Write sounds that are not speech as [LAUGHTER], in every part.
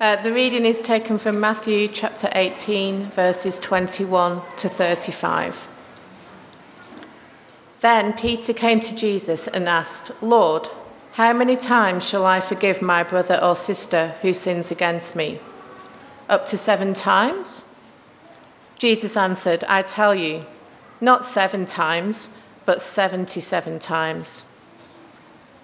Uh, the reading is taken from Matthew chapter 18, verses 21 to 35. Then Peter came to Jesus and asked, Lord, how many times shall I forgive my brother or sister who sins against me? Up to seven times? Jesus answered, I tell you, not seven times, but 77 times.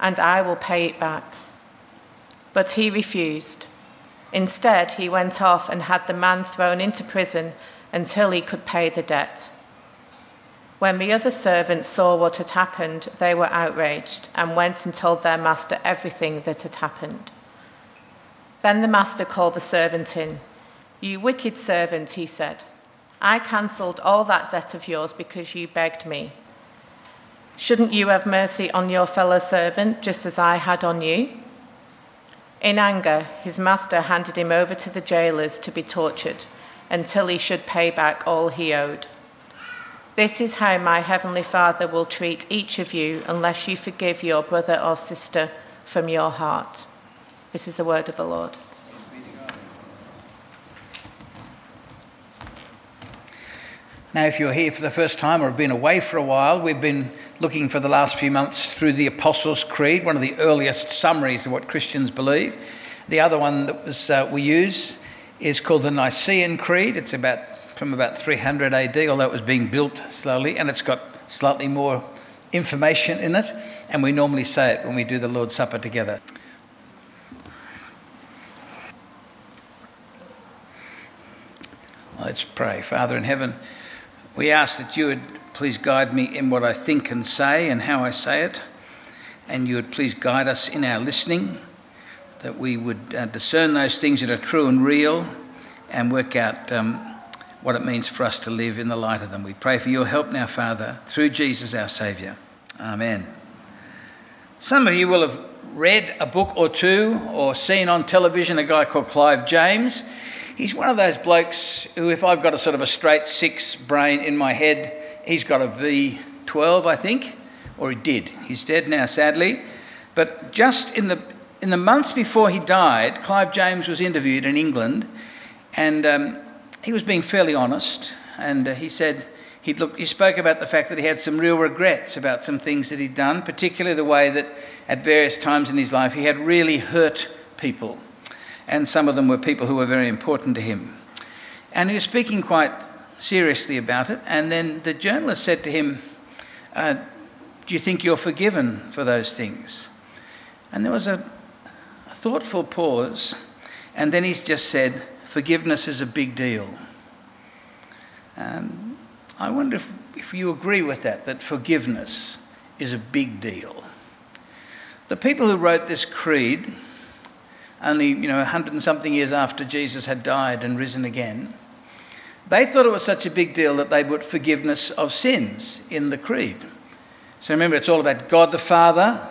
and I will pay it back. But he refused. Instead, he went off and had the man thrown into prison until he could pay the debt. When the other servants saw what had happened, they were outraged and went and told their master everything that had happened. Then the master called the servant in. You wicked servant, he said. I cancelled all that debt of yours because you begged me. Shouldn't you have mercy on your fellow servant just as I had on you? In anger, his master handed him over to the jailers to be tortured until he should pay back all he owed. This is how my heavenly Father will treat each of you unless you forgive your brother or sister from your heart. This is the word of the Lord. Now, if you're here for the first time or have been away for a while, we've been looking for the last few months through the Apostles' Creed, one of the earliest summaries of what Christians believe. The other one that was, uh, we use is called the Nicene Creed. It's about from about 300 AD, although it was being built slowly, and it's got slightly more information in it. And we normally say it when we do the Lord's Supper together. Let's pray. Father in heaven, we ask that you would please guide me in what I think and say and how I say it, and you would please guide us in our listening, that we would uh, discern those things that are true and real and work out um, what it means for us to live in the light of them. We pray for your help now, Father, through Jesus our Saviour. Amen. Some of you will have read a book or two or seen on television a guy called Clive James. He's one of those blokes who, if I've got a sort of a straight six brain in my head, he's got a V12, I think, or he did. He's dead now, sadly. But just in the in the months before he died, Clive James was interviewed in England, and um, he was being fairly honest. And uh, he said he looked, he spoke about the fact that he had some real regrets about some things that he'd done, particularly the way that at various times in his life he had really hurt people and some of them were people who were very important to him. And he was speaking quite seriously about it. And then the journalist said to him, uh, Do you think you're forgiven for those things? And there was a, a thoughtful pause. And then he's just said, Forgiveness is a big deal. And I wonder if, if you agree with that, that forgiveness is a big deal. The people who wrote this creed only, you know, 100 and something years after Jesus had died and risen again, they thought it was such a big deal that they put forgiveness of sins in the creed. So remember, it's all about God the Father,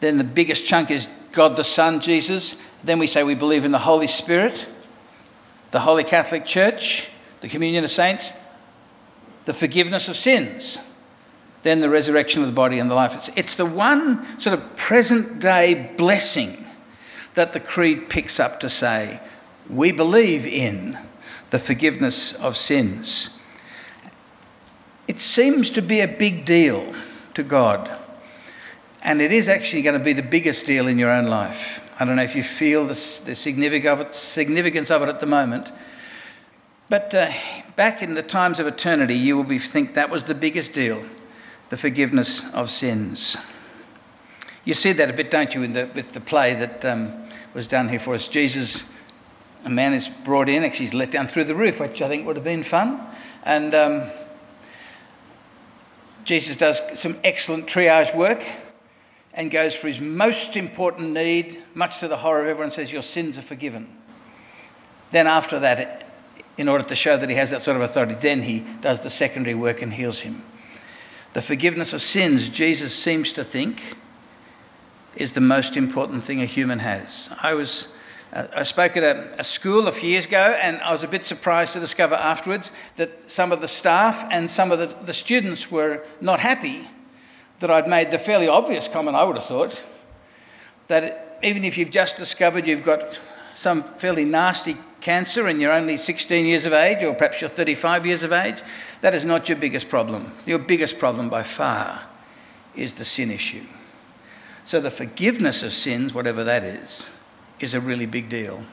then the biggest chunk is God the Son, Jesus. Then we say we believe in the Holy Spirit, the Holy Catholic Church, the communion of saints, the forgiveness of sins, then the resurrection of the body and the life. It's, it's the one sort of present day blessing that the Creed picks up to say, we believe in the forgiveness of sins. It seems to be a big deal to God, and it is actually going to be the biggest deal in your own life. I don't know if you feel the, the significance of it at the moment. But uh, back in the times of eternity, you will be, think that was the biggest deal the forgiveness of sins. You see that a bit, don't you, the, with the play that um, was done here for us? Jesus, a man is brought in, actually, he's let down through the roof, which I think would have been fun. And um, Jesus does some excellent triage work and goes for his most important need, much to the horror of everyone, says, Your sins are forgiven. Then, after that, in order to show that he has that sort of authority. Then he does the secondary work and heals him. The forgiveness of sins, Jesus seems to think, is the most important thing a human has. I was. I spoke at a, a, school a few years ago, and I was a bit surprised to discover afterwards that some of the staff and some of the, the students were not happy that I'd made the fairly obvious comment, I would have thought, that even if you've just discovered you've got some fairly nasty cancer and you're only 16 years of age, or perhaps you're 35 years of age, that is not your biggest problem. Your biggest problem by far is the sin issue. So the forgiveness of sins, whatever that is, is a really big deal.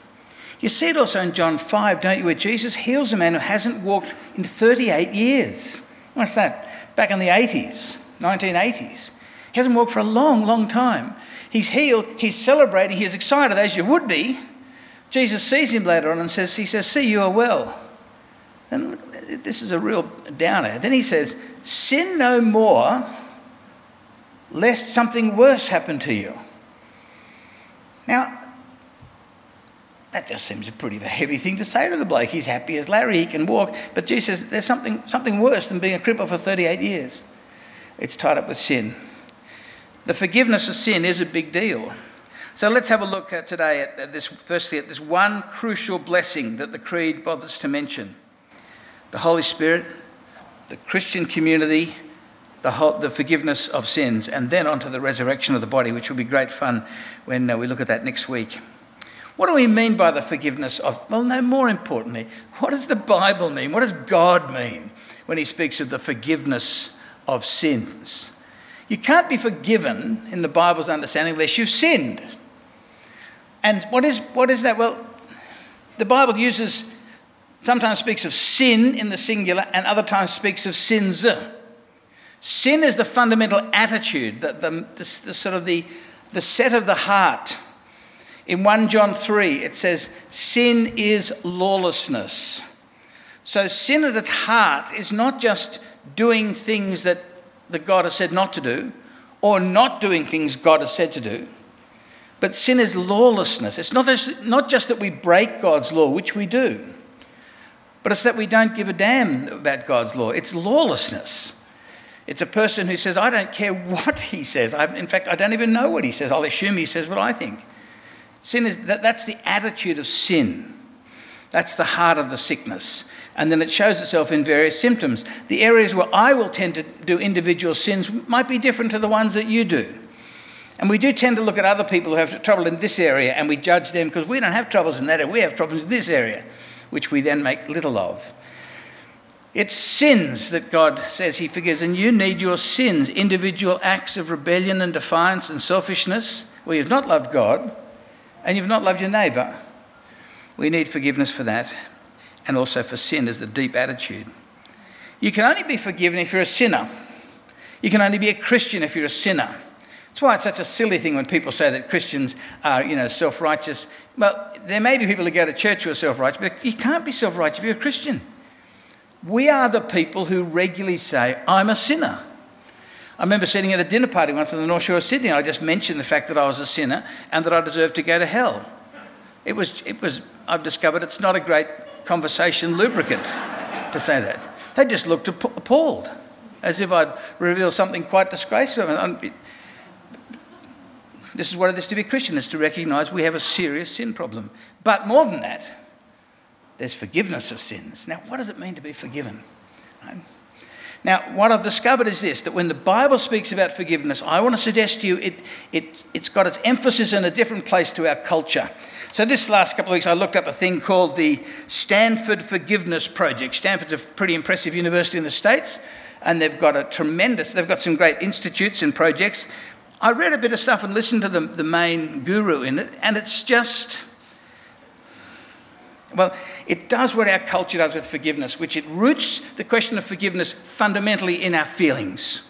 You see it also in John 5, don't you, where Jesus heals a man who hasn't walked in 38 years. What's that? Back in the 80s, 1980s. He hasn't walked for a long, long time. He's healed, he's celebrating, he's excited, as you would be Jesus sees him later on and says, He says, See, you are well. And this is a real downer. Then he says, Sin no more, lest something worse happen to you. Now, that just seems a pretty heavy thing to say to the bloke. He's happy as Larry, he can walk. But Jesus says, There's something, something worse than being a cripple for 38 years. It's tied up with sin. The forgiveness of sin is a big deal. So let's have a look at today at this, firstly, at this one crucial blessing that the Creed bothers to mention the Holy Spirit, the Christian community, the, whole, the forgiveness of sins, and then onto the resurrection of the body, which will be great fun when uh, we look at that next week. What do we mean by the forgiveness of? Well, no, more importantly, what does the Bible mean? What does God mean when He speaks of the forgiveness of sins? You can't be forgiven in the Bible's understanding unless you've sinned. And what is, what is that? Well, the Bible uses, sometimes speaks of sin in the singular and other times speaks of sins. Sin is the fundamental attitude, the, the, the, the sort of the, the set of the heart. In 1 John 3, it says, Sin is lawlessness. So, sin at its heart is not just doing things that, that God has said not to do, or not doing things God has said to do. But sin is lawlessness. It's not just, not just that we break God's law, which we do, but it's that we don't give a damn about God's law. It's lawlessness. It's a person who says, I don't care what he says. I, in fact, I don't even know what he says. I'll assume he says what I think. Sin is that, that's the attitude of sin. That's the heart of the sickness. And then it shows itself in various symptoms. The areas where I will tend to do individual sins might be different to the ones that you do. And we do tend to look at other people who have trouble in this area and we judge them because we don't have troubles in that area, we have problems in this area, which we then make little of. It's sins that God says He forgives, and you need your sins, individual acts of rebellion and defiance and selfishness, where you've not loved God and you've not loved your neighbour. We need forgiveness for that, and also for sin as the deep attitude. You can only be forgiven if you're a sinner. You can only be a Christian if you're a sinner. That's why it's such a silly thing when people say that Christians are, you know, self-righteous. Well, there may be people who go to church who are self-righteous, but you can't be self-righteous if you're a Christian. We are the people who regularly say, I'm a sinner. I remember sitting at a dinner party once on the North Shore of Sydney, and I just mentioned the fact that I was a sinner and that I deserved to go to hell. It was, it was, I've discovered it's not a great conversation lubricant to say that. They just looked appalled, as if I'd revealed something quite disgraceful. This is what it is to be Christian, is to recognize we have a serious sin problem. But more than that, there's forgiveness of sins. Now, what does it mean to be forgiven? Now, what I've discovered is this that when the Bible speaks about forgiveness, I want to suggest to you it, it, it's got its emphasis in a different place to our culture. So, this last couple of weeks, I looked up a thing called the Stanford Forgiveness Project. Stanford's a pretty impressive university in the States, and they've got a tremendous, they've got some great institutes and projects I read a bit of stuff and listened to the, the main guru in it, and it's just, well, it does what our culture does with forgiveness, which it roots the question of forgiveness fundamentally in our feelings.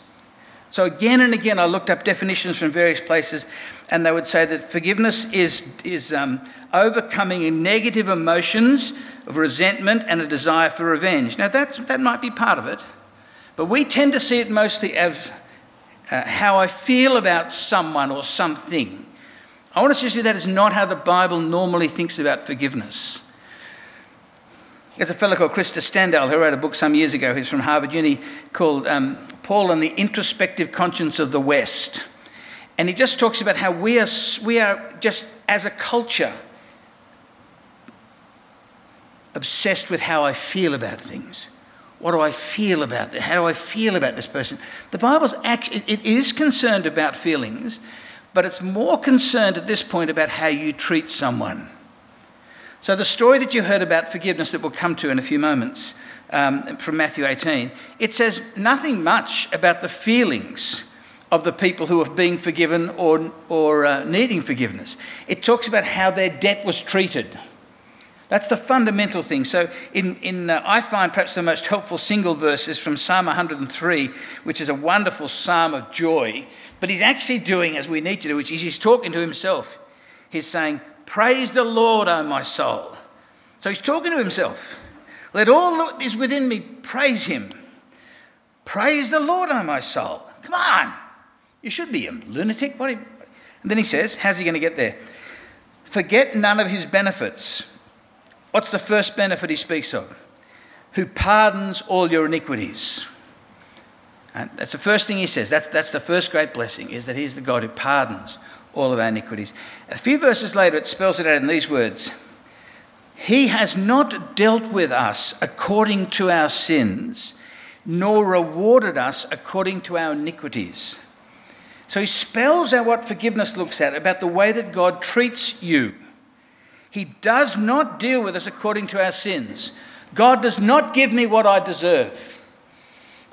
So, again and again, I looked up definitions from various places, and they would say that forgiveness is, is um, overcoming negative emotions of resentment and a desire for revenge. Now, that's, that might be part of it, but we tend to see it mostly as uh, how I feel about someone or something. I want to suggest that is not how the Bible normally thinks about forgiveness. There's a fellow called Chris Stendahl who wrote a book some years ago. He's from Harvard Uni called um, Paul and the Introspective Conscience of the West. And he just talks about how we are, we are just, as a culture, obsessed with how I feel about things. What do I feel about it? How do I feel about this person? The Bible's actually, it is concerned about feelings, but it's more concerned at this point about how you treat someone. So, the story that you heard about forgiveness that we'll come to in a few moments um, from Matthew 18, it says nothing much about the feelings of the people who are being forgiven or, or uh, needing forgiveness. It talks about how their debt was treated. That's the fundamental thing. So, in, in, uh, I find perhaps the most helpful single verse is from Psalm 103, which is a wonderful psalm of joy. But he's actually doing as we need to do, which is he's talking to himself. He's saying, Praise the Lord, O my soul. So he's talking to himself. Let all that is within me praise him. Praise the Lord, O my soul. Come on. You should be a lunatic. What? And then he says, How's he going to get there? Forget none of his benefits What's the first benefit he speaks of? Who pardons all your iniquities. And that's the first thing he says. That's, that's the first great blessing, is that he's the God who pardons all of our iniquities. A few verses later, it spells it out in these words He has not dealt with us according to our sins, nor rewarded us according to our iniquities. So he spells out what forgiveness looks at about the way that God treats you. He does not deal with us according to our sins. God does not give me what I deserve.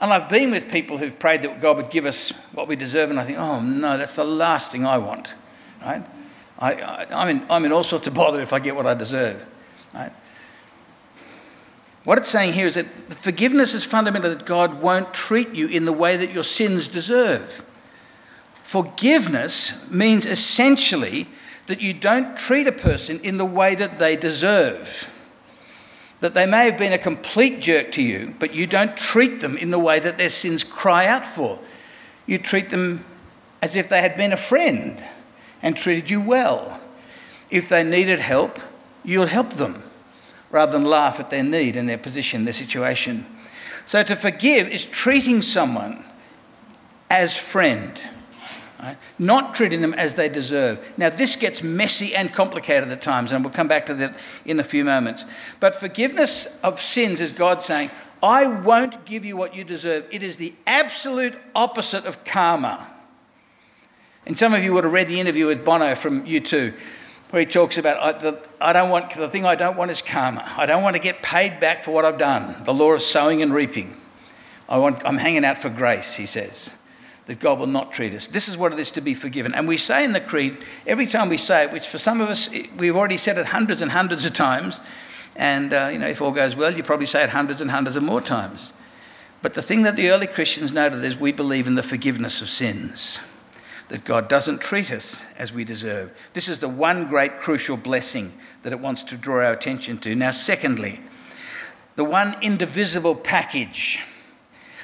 And I've been with people who've prayed that God would give us what we deserve, and I think, oh no, that's the last thing I want. Right? I, am in, I'm in all sorts of bother if I get what I deserve. Right? What it's saying here is that forgiveness is fundamental that God won't treat you in the way that your sins deserve. Forgiveness means essentially that you don't treat a person in the way that they deserve. That they may have been a complete jerk to you, but you don't treat them in the way that their sins cry out for. You treat them as if they had been a friend and treated you well. If they needed help, you'll help them rather than laugh at their need and their position, their situation. So to forgive is treating someone as friend Right? Not treating them as they deserve. Now, this gets messy and complicated at times, and we'll come back to that in a few moments. But forgiveness of sins is God saying, I won't give you what you deserve. It is the absolute opposite of karma. And some of you would have read the interview with Bono from U2, where he talks about, I, the, I don't want, the thing I don't want is karma. I don't want to get paid back for what I've done, the law of sowing and reaping. I want, I'm hanging out for grace, he says that God will not treat us. This is what it is to be forgiven. And we say in the Creed, every time we say it, which for some of us, we've already said it hundreds and hundreds of times. And, uh, you know, if all goes well, you probably say it hundreds and hundreds of more times. But the thing that the early Christians noted is we believe in the forgiveness of sins, that God doesn't treat us as we deserve. This is the one great crucial blessing that it wants to draw our attention to. Now, secondly, the one indivisible package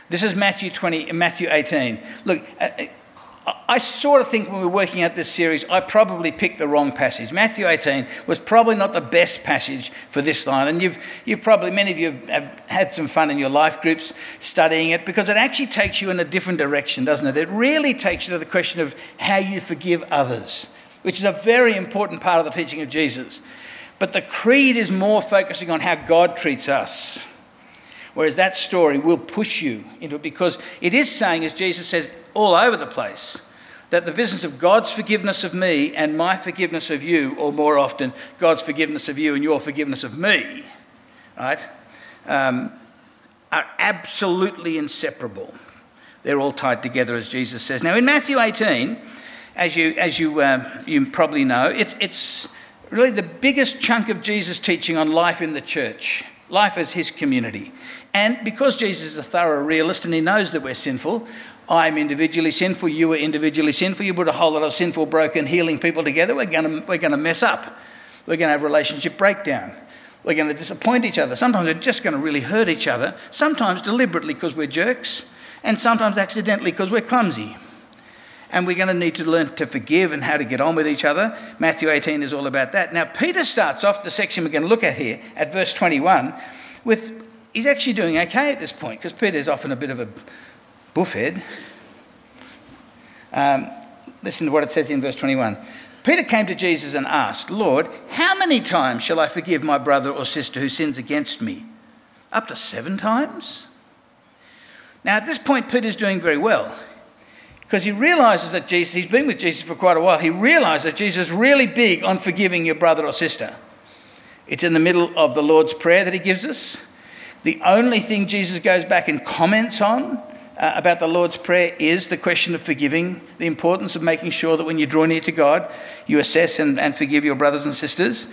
this is Matthew 20, Matthew 18. Look, uh, uh, I sort of think when we are working out this series, I probably picked the wrong passage. Matthew 18 was probably not the best passage for this line. And you've, you've probably, many of you have had some fun in your life groups studying it because it actually takes you in a different direction, doesn't it? It really takes you to the question of how you forgive others, which is a very important part of the teaching of Jesus. But the creed is more focusing on how God treats us. Whereas that story will push you into it because it is saying, as Jesus says all over the place, that the business of God's forgiveness of me and my forgiveness of you, or more often, God's forgiveness of you and your forgiveness of me, right, um, are absolutely inseparable. They're all tied together, as Jesus says. Now, in Matthew 18, as you, as you, uh, you probably know, it's, it's really the biggest chunk of Jesus' teaching on life in the church, life as his community. And because Jesus is a thorough realist and he knows that we're sinful, I'm individually sinful, you are individually sinful, you put a whole lot of sinful, broken, healing people together, we're going to, we're to mess up. We're going to have relationship breakdown. We're going to disappoint each other. Sometimes we're just going to really hurt each other, sometimes deliberately because we're jerks, and sometimes accidentally because we're clumsy. And we're going to need to learn to forgive and how to get on with each other. Matthew 18 is all about that. Now, Peter starts off the section we're going to look at here at verse 21 with he's actually doing okay at this point because Peter's often a bit of a buffhead. Um, listen to what it says in verse 21. Peter came to Jesus and asked, Lord, how many times shall I forgive my brother or sister who sins against me? Up to seven times? Now, at this point, Peter's doing very well because he realizes that Jesus, he's been with Jesus for quite a while, he realizes that Jesus is really big on forgiving your brother or sister. It's in the middle of the Lord's Prayer that he gives us. The only thing Jesus goes back and comments on uh, about the Lord's Prayer is the question of forgiving, the importance of making sure that when you draw near to God, you assess and, and forgive your brothers and sisters.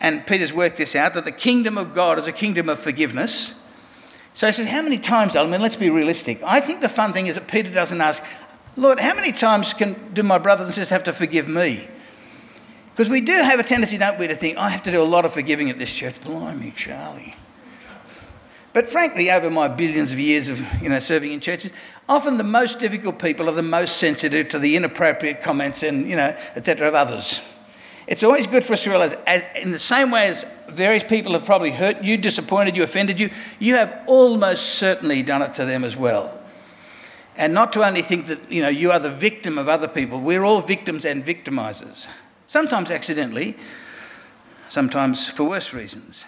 And Peter's worked this out that the kingdom of God is a kingdom of forgiveness. So he says, How many times, I mean, let's be realistic. I think the fun thing is that Peter doesn't ask, Lord, how many times can, do my brothers and sisters have to forgive me? Because we do have a tendency, don't we, to think, I have to do a lot of forgiving at this church. Blimey, Charlie. But frankly, over my billions of years of you know, serving in churches, often the most difficult people are the most sensitive to the inappropriate comments and, you know, etc. of others. It's always good for us to realize, as, in the same way as various people have probably hurt you, disappointed you, offended you, you have almost certainly done it to them as well. And not to only think that, you know, you are the victim of other people, we're all victims and victimizers. Sometimes accidentally, sometimes for worse reasons.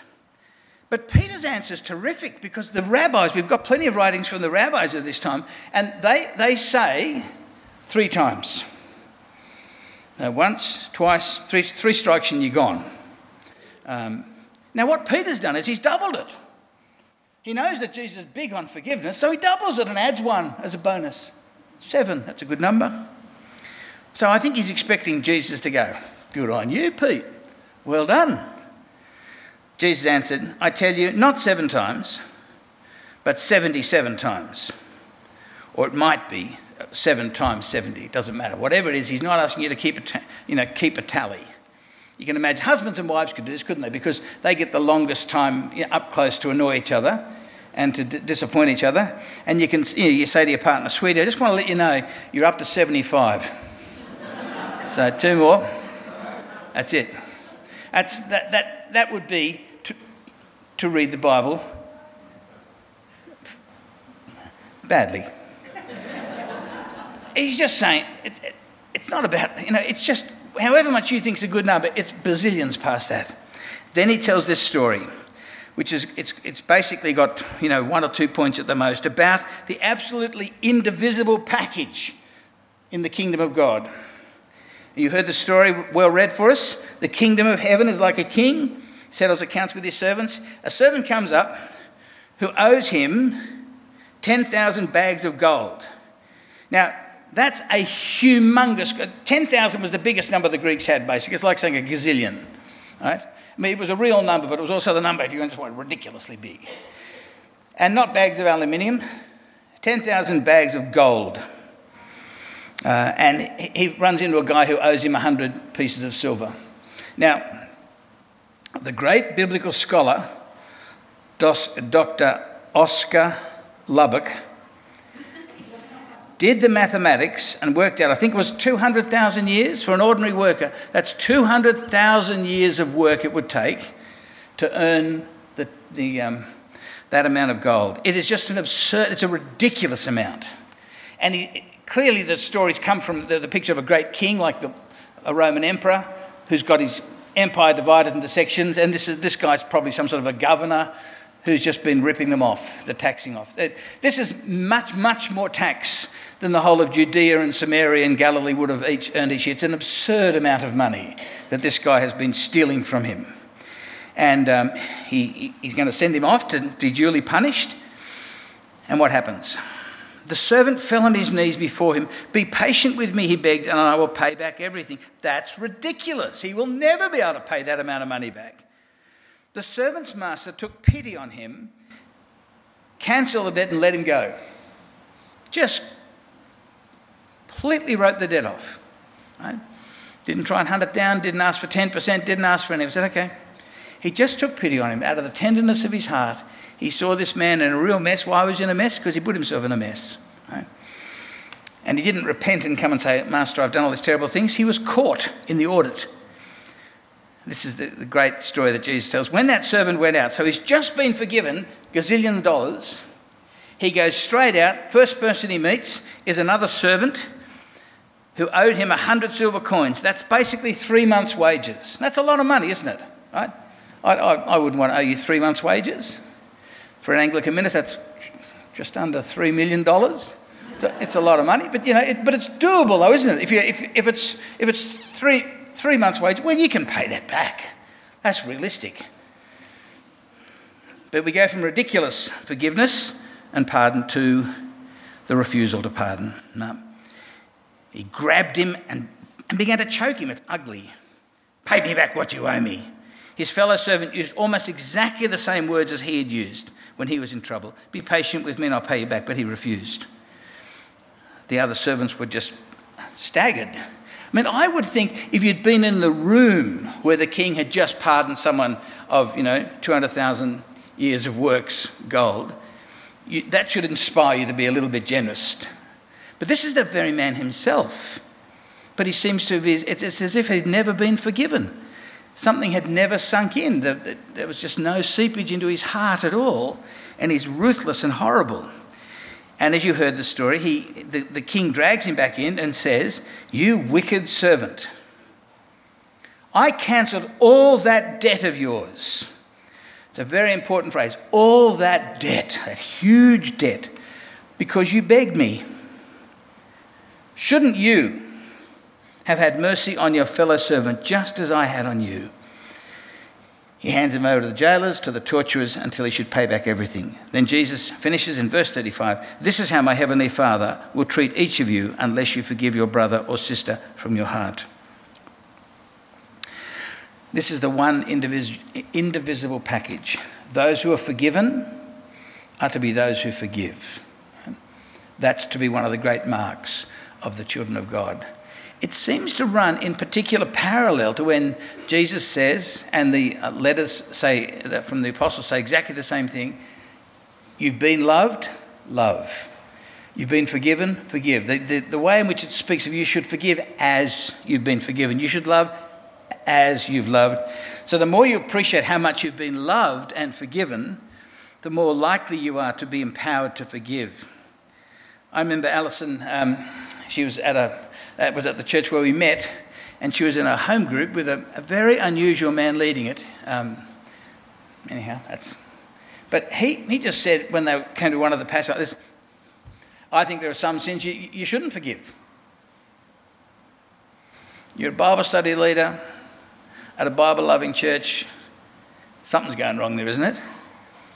But Peter's answer is terrific because the rabbis, we've got plenty of writings from the rabbis of this time, and they, they say three times. Now, once, twice, three, three strikes and you're gone. Um, now, what Peter's done is he's doubled it. He knows that Jesus is big on forgiveness, so he doubles it and adds one as a bonus. Seven, that's a good number. So I think he's expecting Jesus to go, Good on you, Pete. Well done. Jesus answered, I tell you, not seven times, but 77 times. Or it might be seven times 70. It doesn't matter. Whatever it is, he's not asking you to keep a, ta- you know, keep a tally. You can imagine husbands and wives could do this, couldn't they? Because they get the longest time up close to annoy each other and to d- disappoint each other. And you can you, know, you say to your partner, sweetie, I just want to let you know you're up to 75. [LAUGHS] so two more. That's it. That's, that, that, that would be to, read the Bible badly. He's just saying, it's, it's not about, you know, it's just however much you think's a good number, it's bazillions past that. Then he tells this story, which is, it's, it's basically got, you know, one or two points at the most, about the absolutely indivisible package in the kingdom of God. You heard the story well read for us. The kingdom of heaven is like a king, settles accounts with his servants. A servant comes up who owes him 10,000 bags of gold. Now, that's a humongous, 10,000 was the biggest number the Greeks had, basically. It's like saying a gazillion, right? I mean, it was a real number, but it was also the number, if you want to say ridiculously big. And not bags of aluminium, 10,000 bags of gold. Uh, and he runs into a guy who owes him 100 pieces of silver. Now, the great biblical scholar, Dr. Oscar Lubbock, did the mathematics and worked out, I think it was 200,000 years for an ordinary worker. That's 200,000 years of work it would take to earn the, the, um, that amount of gold. It is just an absurd, it's a ridiculous amount. And he, clearly the stories come from the, the picture of a great king like the, a Roman emperor who's got his empire divided into sections, and this, is, this guy's probably some sort of a governor who's just been ripping them off, the taxing off. This is much, much more tax than the whole of Judea and Samaria and Galilee would have each earned each year. It's an absurd amount of money that this guy has been stealing from him. And um, he, he's going to send him off to be duly punished. And what happens? The servant fell on his knees before him. Be patient with me, he begged, and I will pay back everything. That's ridiculous. He will never be able to pay that amount of money back. The servant's master took pity on him, cancelled the debt, and let him go. Just completely wrote the debt off. Right? Didn't try and hunt it down, didn't ask for 10%, didn't ask for anything. He said, okay. He just took pity on him out of the tenderness of his heart. He saw this man in a real mess. Why was he in a mess? Because he put himself in a mess. Right? And he didn't repent and come and say, Master, I've done all these terrible things. He was caught in the audit. This is the, the great story that Jesus tells. When that servant went out, so he's just been forgiven gazillion dollars, he goes straight out. First person he meets is another servant who owed him a hundred silver coins. That's basically three months' wages. That's a lot of money, isn't it? Right? I, I, I wouldn't want to owe you three months' wages. For an Anglican minister, that's just under $3 million. So it's a lot of money, but you know, it, but it's doable though, isn't it? If, you, if, if, it's, if it's three, three months' wage, well, you can pay that back. That's realistic. But we go from ridiculous forgiveness and pardon to the refusal to pardon. No. He grabbed him and, and began to choke him. It's ugly. Pay me back what you owe me. His fellow servant used almost exactly the same words as he had used when he was in trouble. Be patient with me and I'll pay you back. But he refused. The other servants were just staggered. I mean, I would think if you'd been in the room where the king had just pardoned someone of, you know, 200,000 years of works gold, you, that should inspire you to be a little bit generous. But this is the very man himself. But he seems to be, it's, it's as if he'd never been forgiven. Something had never sunk in. There was just no seepage into his heart at all. And he's ruthless and horrible. And as you heard the story, he, the, the king drags him back in and says, You wicked servant, I cancelled all that debt of yours. It's a very important phrase. All that debt, that huge debt, because you begged me. Shouldn't you have had mercy on your fellow servant just as I had on you. He hands him over to the jailers, to the torturers, until he should pay back everything. Then Jesus finishes in verse 35 This is how my heavenly Father will treat each of you unless you forgive your brother or sister from your heart. This is the one indivis- indivisible package. Those who are forgiven are to be those who forgive. That's to be one of the great marks of the children of God it seems to run in particular parallel to when Jesus says, and the uh, letters say from the apostles say exactly the same thing. You've been loved, love. You've been forgiven, forgive. The, the, the way in which it speaks of you should forgive as you've been forgiven. You should love as you've loved. So the more you appreciate how much you've been loved and forgiven, the more likely you are to be empowered to forgive. I remember Alison, um, she was at a that was at the church where we met, and she was in a home group with a, a very unusual man leading it. Um, anyhow, that's. But he, he just said when they came to one of the pastors like this, I think there are some sins you, you shouldn't forgive. You're a Bible study leader at a Bible loving church. Something's going wrong there, isn't it?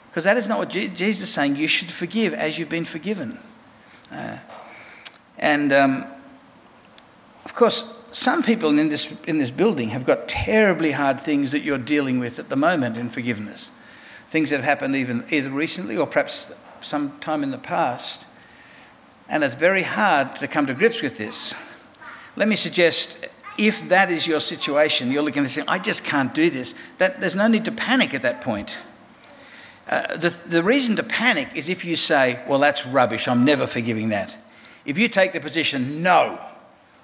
Because that is not what Jesus is saying. You should forgive as you've been forgiven. Uh, and um, of course, some people in this, in this building have got terribly hard things that you're dealing with at the moment in forgiveness. Things that have happened even either recently or perhaps some time in the past. And it's very hard to come to grips with this. Let me suggest if that is your situation, you're looking at this saying, I just can't do this, that, there's no need to panic at that point. Uh, the, the reason to panic is if you say, Well, that's rubbish, I'm never forgiving that. If you take the position, No,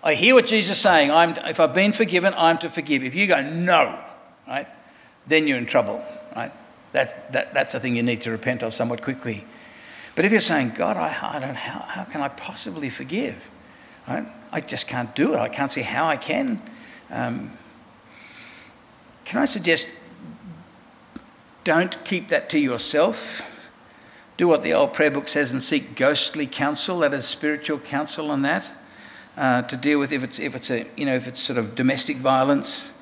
I hear what Jesus is saying. I'm, if I've been forgiven, I'm to forgive. If you go, no, right, then you're in trouble, right? That, that, that's a thing you need to repent of somewhat quickly. But if you're saying, God, I, I don't, how, how can I possibly forgive? Right? I just can't do it. I can't see how I can. Um, can I suggest don't keep that to yourself? Do what the old prayer book says and seek ghostly counsel, that is spiritual counsel on that uh, to deal with if it's if it's a you know if it's sort of domestic violence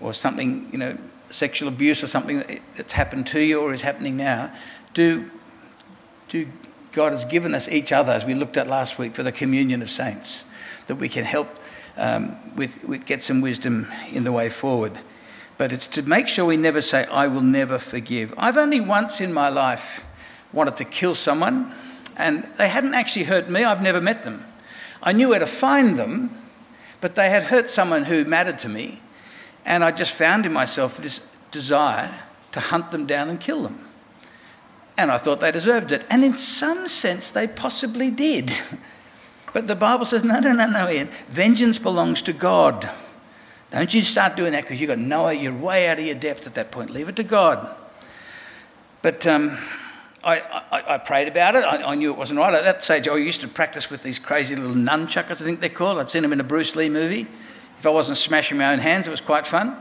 or something you know sexual abuse or something that's happened to you or is happening now. Do do God has given us each other, as we looked at last week, for the communion of saints, that we can help um, with, with get some wisdom in the way forward. But it's to make sure we never say, I will never forgive. I've only once in my life wanted to kill someone, and they hadn't actually hurt me, I've never met them. I knew where to find them, but they had hurt someone who mattered to me, and I just found in myself this desire to hunt them down and kill them. And I thought they deserved it. And in some sense, they possibly did. [LAUGHS] But the Bible says, no, no, no, no, Ian. Vengeance belongs to God. Don't you start doing that because you've got no, you're way out of your depth at that point. Leave it to God. But um, I, I, I, prayed about it. I, I, knew it wasn't right. At that stage, I used to practice with these crazy little nunchuckers, I think they're called. I'd seen them in a Bruce Lee movie. If I wasn't smashing my own hands, it was quite fun.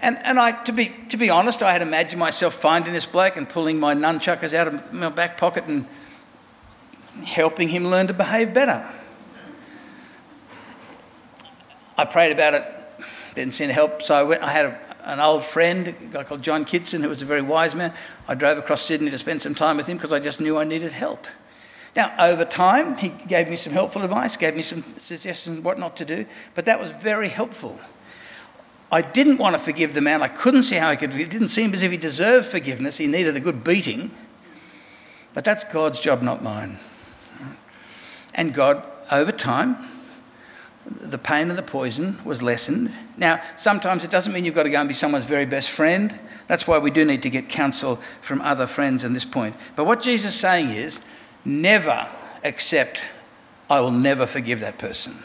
And, and I, to, be, to be honest, I had imagined myself finding this bloke and pulling my nunchuckers out of my back pocket and helping him learn to behave better. I prayed about it, didn't seem to help, so I, went, I had a, an old friend, a guy called John Kitson, who was a very wise man. I drove across Sydney to spend some time with him because I just knew I needed help. Now, over time, he gave me some helpful advice, gave me some suggestions what not to do, but that was very helpful. I didn't want to forgive the man. I couldn't see how he could. It didn't seem as if he deserved forgiveness. He needed a good beating. But that's God's job, not mine. And God, over time, the pain and the poison was lessened. Now, sometimes it doesn't mean you've got to go and be someone's very best friend. That's why we do need to get counsel from other friends in this point. But what Jesus is saying is never accept, I will never forgive that person.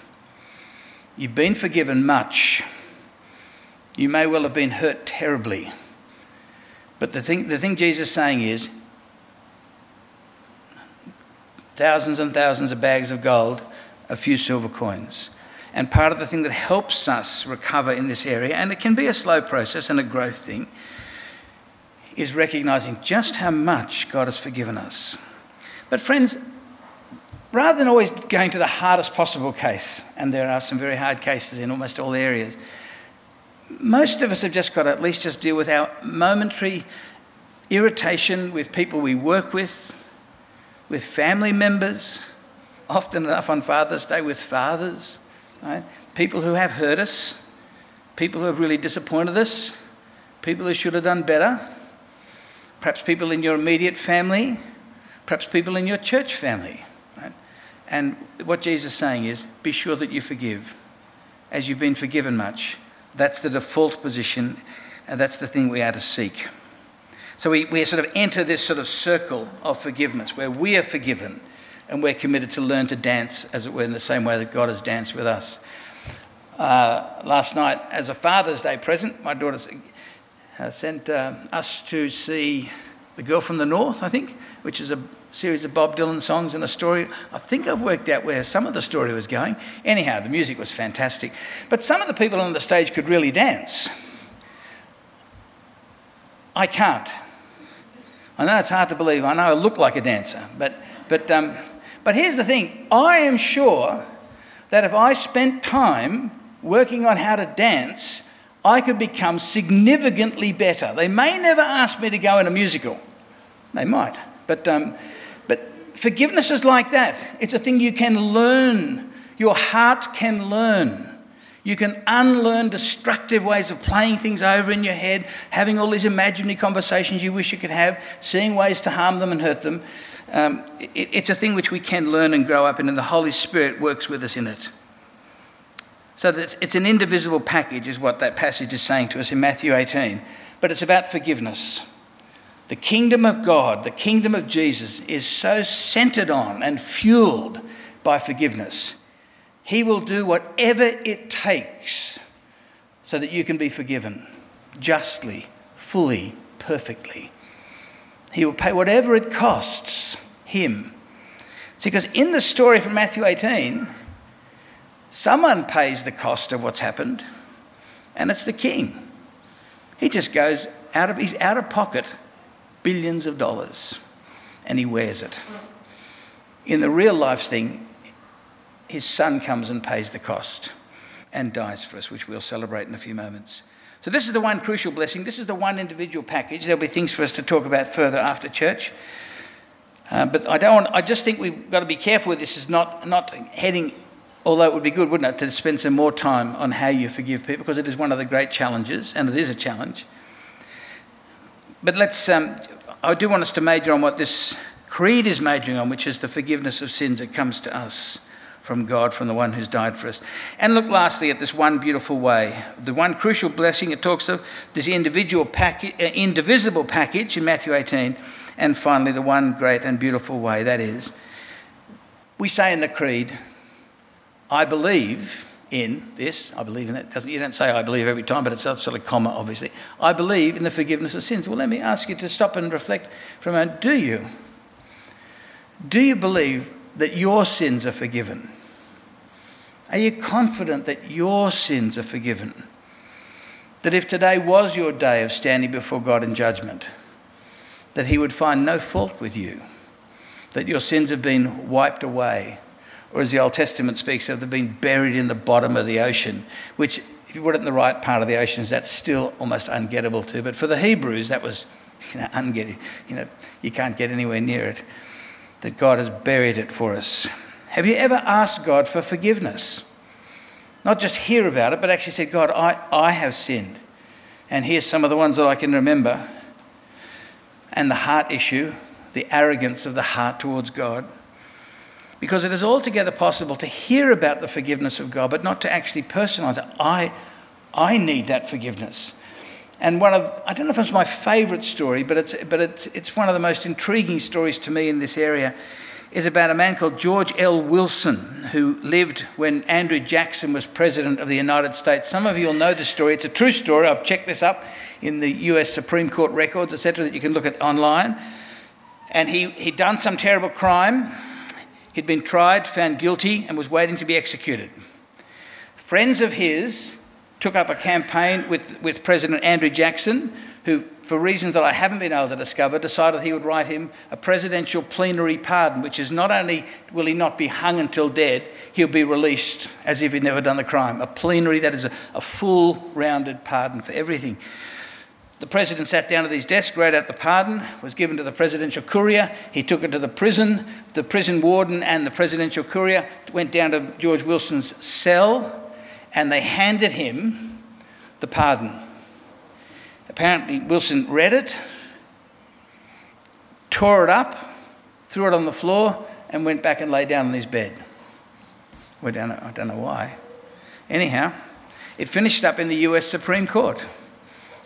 You've been forgiven much. You may well have been hurt terribly. But the thing, the thing Jesus is saying is thousands and thousands of bags of gold, a few silver coins. And part of the thing that helps us recover in this area, and it can be a slow process and a growth thing, is recognizing just how much God has forgiven us. But, friends, rather than always going to the hardest possible case, and there are some very hard cases in almost all areas, most of us have just got to at least just deal with our momentary irritation with people we work with, with family members, often enough on Father's Day with fathers, right? people who have hurt us, people who have really disappointed us, people who should have done better, perhaps people in your immediate family, perhaps people in your church family. Right? And what Jesus is saying is be sure that you forgive as you've been forgiven much that's the default position, and that's the thing we are to seek. So we, we sort of enter this sort of circle of forgiveness where we are forgiven and we're committed to learn to dance, as it were, in the same way that God has danced with us. Uh, last night, as a Father's Day present, my daughter uh, sent uh, us to see The Girl from the North, I think, which is a series of Bob Dylan songs and a story. I think I've worked out where some of the story was going. Anyhow, the music was fantastic. But some of the people on the stage could really dance. I can't. I know it's hard to believe. I know I look like a dancer. But, but, um, but here's the thing I am sure that if I spent time working on how to dance, I could become significantly better. They may never ask me to go in a musical. They might. But um, forgiveness is like that. It's a thing you can learn. Your heart can learn. You can unlearn destructive ways of playing things over in your head, having all these imaginary conversations you wish you could have, seeing ways to harm them and hurt them. Um, it, it's a thing which we can learn and grow up in, and the Holy Spirit works with us in it. So it's, it's an indivisible package, is what that passage is saying to us in Matthew 18. But it's about forgiveness. The kingdom of God, the kingdom of Jesus, is so centered on and fueled by forgiveness. He will do whatever it takes so that you can be forgiven justly, fully, perfectly. He will pay whatever it costs him. See, because in the story from Matthew 18, someone pays the cost of what's happened, and it's the king. He just goes out of, he's out of pocket billions of dollars and he wears it. In the real life thing, his son comes and pays the cost and dies for us, which we'll celebrate in a few moments. So, this is the one crucial blessing. This is the one individual package. There'll be things for us to talk about further after church. Uh, but I don't want, I just think we've got to be careful with this is not, not heading, although it would be good, wouldn't it, to spend some more time on how you forgive people because it is one of the great challenges, and it is a challenge. But let's, um, I do want us to major on what this creed is majoring on, which is the forgiveness of sins that comes to us from God, from the one who's died for us. And look lastly at this one beautiful way. The one crucial blessing it talks of, this individual package, uh, indivisible package in Matthew 18. And finally, the one great and beautiful way, that is, we say in the creed, I believe in this, I believe in that. Doesn't, you don't say I believe every time, but it's sort of comma, obviously. I believe in the forgiveness of sins. Well, let me ask you to stop and reflect for a moment. Do you? Do you believe that your sins are forgiven? Are you confident that your sins are forgiven? That if today was your day of standing before God in judgment, that He would find no fault with you, that your sins have been wiped away, or as the Old Testament speaks of, they've been buried in the bottom of the ocean, which, if you put it in the right part of the oceans, that's still almost ungettable too. But for the Hebrews, that was [LAUGHS] you know, ungettable. You know, you can't get anywhere near it. That God has buried it for us. Have you ever asked God for forgiveness? Not just hear about it, but actually said, God, I, I have sinned. And here's some of the ones that I can remember. And the heart issue, the arrogance of the heart towards God. Because it is altogether possible to hear about the forgiveness of God, but not to actually personalize it. I, I need that forgiveness. And one of, I don't know if it's my favourite story, but, it's, but it's, it's one of the most intriguing stories to me in this area is about a man called George L. Wilson, who lived when Andrew Jackson was president of the United States. Some of you will know the story. It's a true story. I've checked this up in the US Supreme Court records, etc., that you can look at online. And he, he'd done some terrible crime. He'd been tried, found guilty, and was waiting to be executed. Friends of his took up a campaign with, with President Andrew Jackson who, for reasons that I haven't been able to discover, decided he would write him a presidential plenary pardon, which is not only will he not be hung until dead, he'll be released as if he'd never done the crime. A plenary, that is a, a full rounded pardon for everything. The president sat down at his desk, wrote out the pardon, was given to the presidential courier. He took it to the prison. The prison warden and the presidential courier went down to George Wilson's cell and they handed him the pardon. Apparently, Wilson read it, tore it up, threw it on the floor, and went back and lay down on his bed. I don't know, I don't know why. Anyhow, it finished up in the US Supreme Court.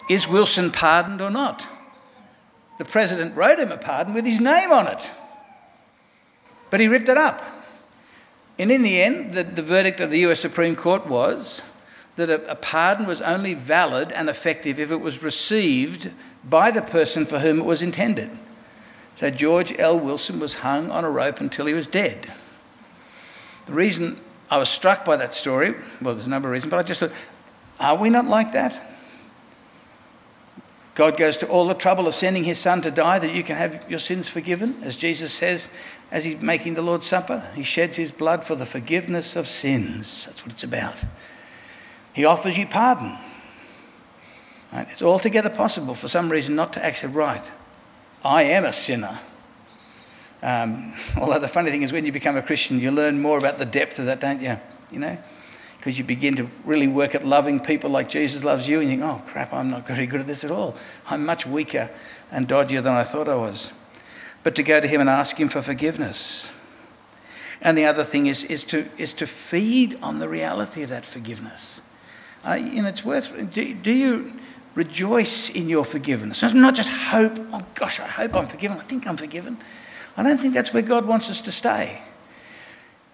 Is Wilson pardoned or not? The president wrote him a pardon with his name on it. But he ripped it up. And in the end, the, the verdict of the US Supreme Court was that a, a pardon was only valid and effective if it was received by the person for whom it was intended. So George L. Wilson was hung on a rope until he was dead. The reason I was struck by that story, well, there's a number of reasons, but I just thought, are we not like that? God goes to all the trouble of sending his son to die that you can have your sins forgiven, as Jesus says as he's making the Lord's Supper. He sheds his blood for the forgiveness of sins. That's what it's about. He offers you pardon. Right? It's altogether possible for some reason not to actually right. I am a sinner. Um, [LAUGHS] although the funny thing is, when you become a Christian, you learn more about the depth of that, don't you? You know, because you begin to really work at loving people like Jesus loves you, and you think, "Oh crap, I'm not very good at this at all. I'm much weaker and dodgier than I thought I was." But to go to Him and ask Him for forgiveness. And the other thing is, is, to, is to feed on the reality of that forgiveness. Uh, you know, it's worth. Do, do you rejoice in your forgiveness? It's Not just hope. Oh gosh, I hope I'm forgiven. I think I'm forgiven. I don't think that's where God wants us to stay.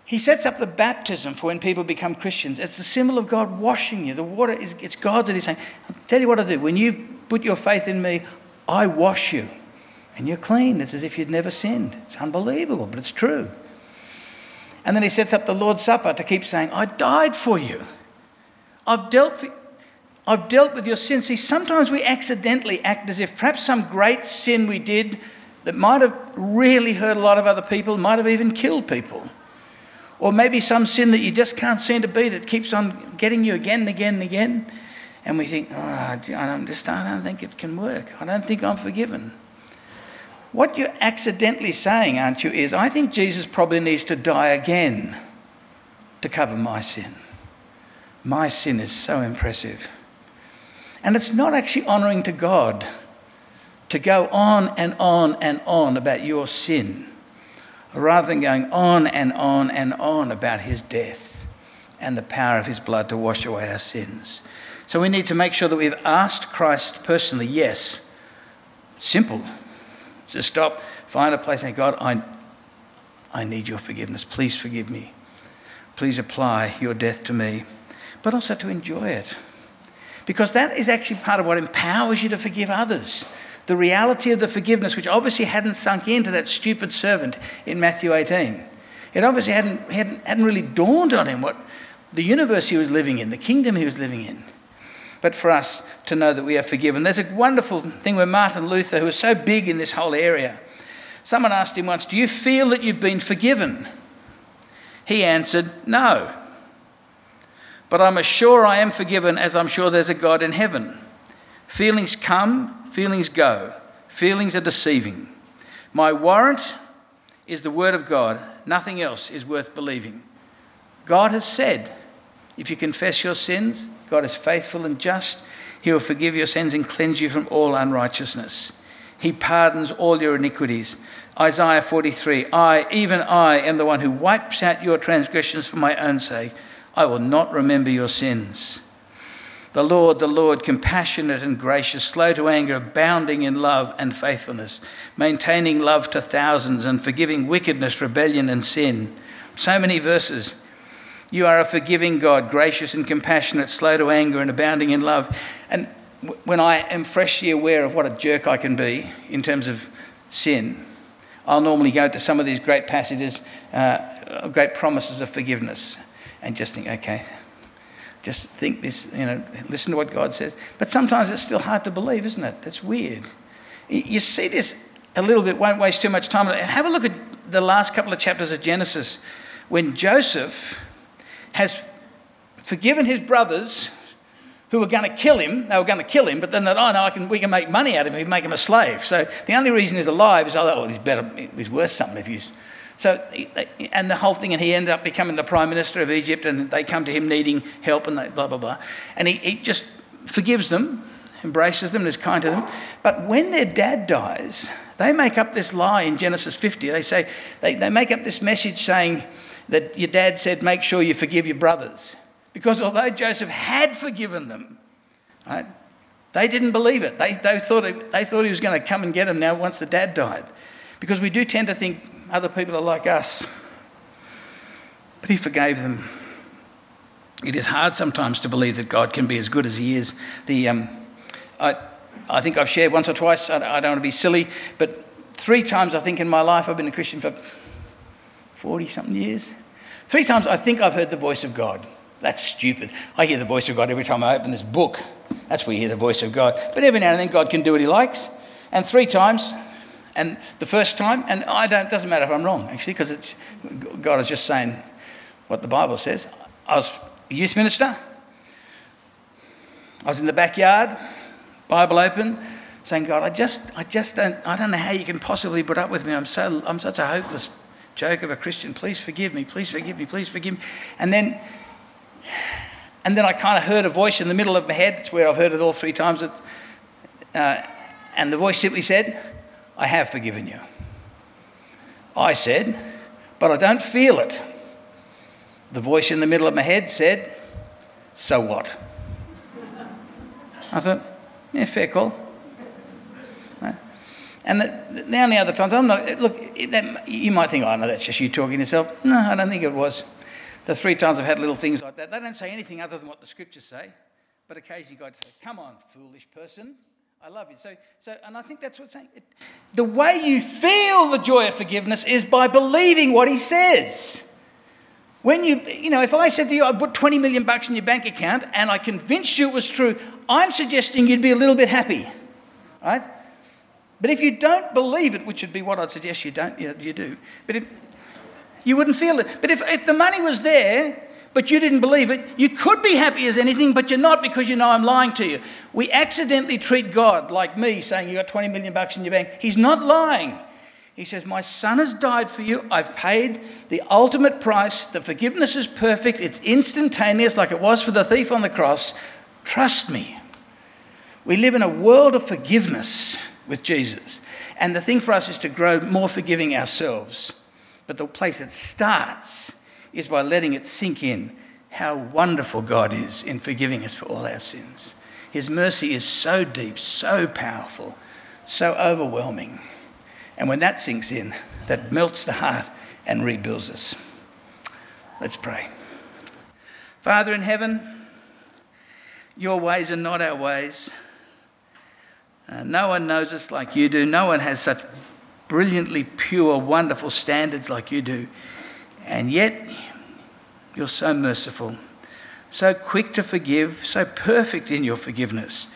He sets up the baptism for when people become Christians. It's the symbol of God washing you. The water is it's God that He's saying, I'll tell you what I do. When you put your faith in me, I wash you. And you're clean. It's as if you'd never sinned. It's unbelievable, but it's true. And then he sets up the Lord's Supper to keep saying, I died for you. I've dealt, I've dealt with your sins. See, sometimes we accidentally act as if perhaps some great sin we did that might have really hurt a lot of other people, might have even killed people. Or maybe some sin that you just can't seem to beat, it keeps on getting you again and again and again. And we think, oh, I, just, I don't think it can work. I don't think I'm forgiven. What you're accidentally saying, aren't you, is I think Jesus probably needs to die again to cover my sin. My sin is so impressive. And it's not actually honouring to God to go on and on and on about your sin, rather than going on and on and on about his death and the power of his blood to wash away our sins. So we need to make sure that we've asked Christ personally, yes. Simple. Just stop, find a place and God, I, I need your forgiveness. Please forgive me. Please apply your death to me. But also to enjoy it. Because that is actually part of what empowers you to forgive others. The reality of the forgiveness, which obviously hadn't sunk into that stupid servant in Matthew 18. It obviously hadn't, hadn't, hadn't really dawned on him what the universe he was living in, the kingdom he was living in but for us to know that we are forgiven. There's a wonderful thing where Martin Luther, who was so big in this whole area, someone asked him once, Do you feel that you've been forgiven? He answered, No. But I'm as sure I am forgiven as I'm sure there's a God in heaven. Feelings come, feelings go. Feelings are deceiving. My warrant is the word of God. Nothing else is worth believing. God has said, if you confess your sins, God is faithful and just. He will forgive your sins and cleanse you from all unrighteousness. He pardons all your iniquities. Isaiah 43 I, even I, am the one who wipes out your transgressions for my own sake. I will not remember your sins. The Lord, the Lord, compassionate and gracious, slow to anger, abounding in love and faithfulness, maintaining love to thousands and forgiving wickedness, rebellion, and sin. So many verses. You are a forgiving God, gracious and compassionate, slow to anger and abounding in love. And when I am freshly aware of what a jerk I can be in terms of sin, I'll normally go to some of these great passages, uh, great promises of forgiveness, and just think, okay, just think this, you know, listen to what God says. But sometimes it's still hard to believe, isn't it? That's weird. You see this a little bit, won't waste too much time. Have a look at the last couple of chapters of Genesis when Joseph has forgiven his brothers who were going to kill him. They were going to kill him, but then they oh no, I can, we can make money out of him. We can make him a slave. So the only reason he's alive is, oh, well, he's better, he's worth something if he's. So, and the whole thing, and he ended up becoming the prime minister of Egypt, and they come to him needing help, and they, blah, blah, blah. And he, he just forgives them, embraces them, and is kind to them. But when their dad dies, they make up this lie in Genesis 50. They say, they, they make up this message saying, that your dad said, make sure you forgive your brothers. Because although Joseph had forgiven them, right, they didn't believe it. They, they, thought it, they thought he was going to come and get them now once the dad died. Because we do tend to think other people are like us. But he forgave them. It is hard sometimes to believe that God can be as good as he is. The, um, I, I think I've shared once or twice, I, I don't want to be silly, but three times I think in my life I've been a Christian for 40 something years. Three times I think I've heard the voice of God. That's stupid. I hear the voice of God every time I open this book. That's where you hear the voice of God. But every now and then God can do what he likes. And three times, and the first time, and I don't, doesn't matter if I'm wrong actually, because God is just saying what the Bible says. I was a youth minister. I was in the backyard, Bible open, saying, God, I just, I just don't, I don't know how you can possibly put up with me. I'm so, I'm such a hopeless joke of a Christian, please forgive me, please forgive me, please forgive me. And then, and then I kind of heard a voice in the middle of my head. It's where I've heard it all three times. Uh, and the voice simply said, I have forgiven you. I said, but I don't feel it. The voice in the middle of my head said, So what? I thought, yeah, fair call. And the, now the other times, I'm not, look, that, you might think, oh, no, that's just you talking to yourself. No, I don't think it was. The three times I've had little things like that, they don't say anything other than what the scriptures say. But occasionally God says, come on, foolish person. I love you. So, so, and I think that's what's saying. It, the way you feel the joy of forgiveness is by believing what he says. When you, you know, if I said to you, I put 20 million bucks in your bank account and I convinced you it was true, I'm suggesting you'd be a little bit happy, right? But if you don't believe it, which would be what I'd suggest you don't, you, you do, but if, you wouldn't feel it. But if, if the money was there, but you didn't believe it, you could be happy as anything, but you're not because you know I'm lying to you. We accidentally treat God like me saying you got 20 million bucks in your bank. He's not lying. He says, My son has died for you. I've paid the ultimate price. The forgiveness is perfect. It's instantaneous, like it was for the thief on the cross. Trust me. We live in a world of forgiveness with Jesus. And the thing for us is to grow more forgiving ourselves. But the place it starts is by letting it sink in how wonderful God is in forgiving us for all our sins. His mercy is so deep, so powerful, so overwhelming. And when that sinks in, that melts the heart and rebuilds us. Let's pray. Father in heaven, your ways are not our ways. Uh, no one knows us like you do. No one has such brilliantly pure, wonderful standards like you do. And yet, you're so merciful, so quick to forgive, so perfect in your forgiveness.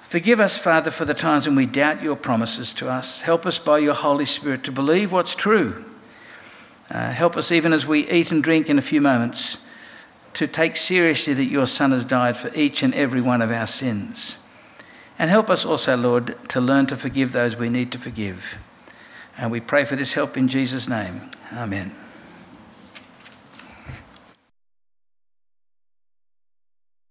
Forgive us, Father, for the times when we doubt your promises to us. Help us by your Holy Spirit to believe what's true. Uh, help us, even as we eat and drink in a few moments, to take seriously that your Son has died for each and every one of our sins. And help us also, Lord, to learn to forgive those we need to forgive. And we pray for this help in Jesus' name. Amen.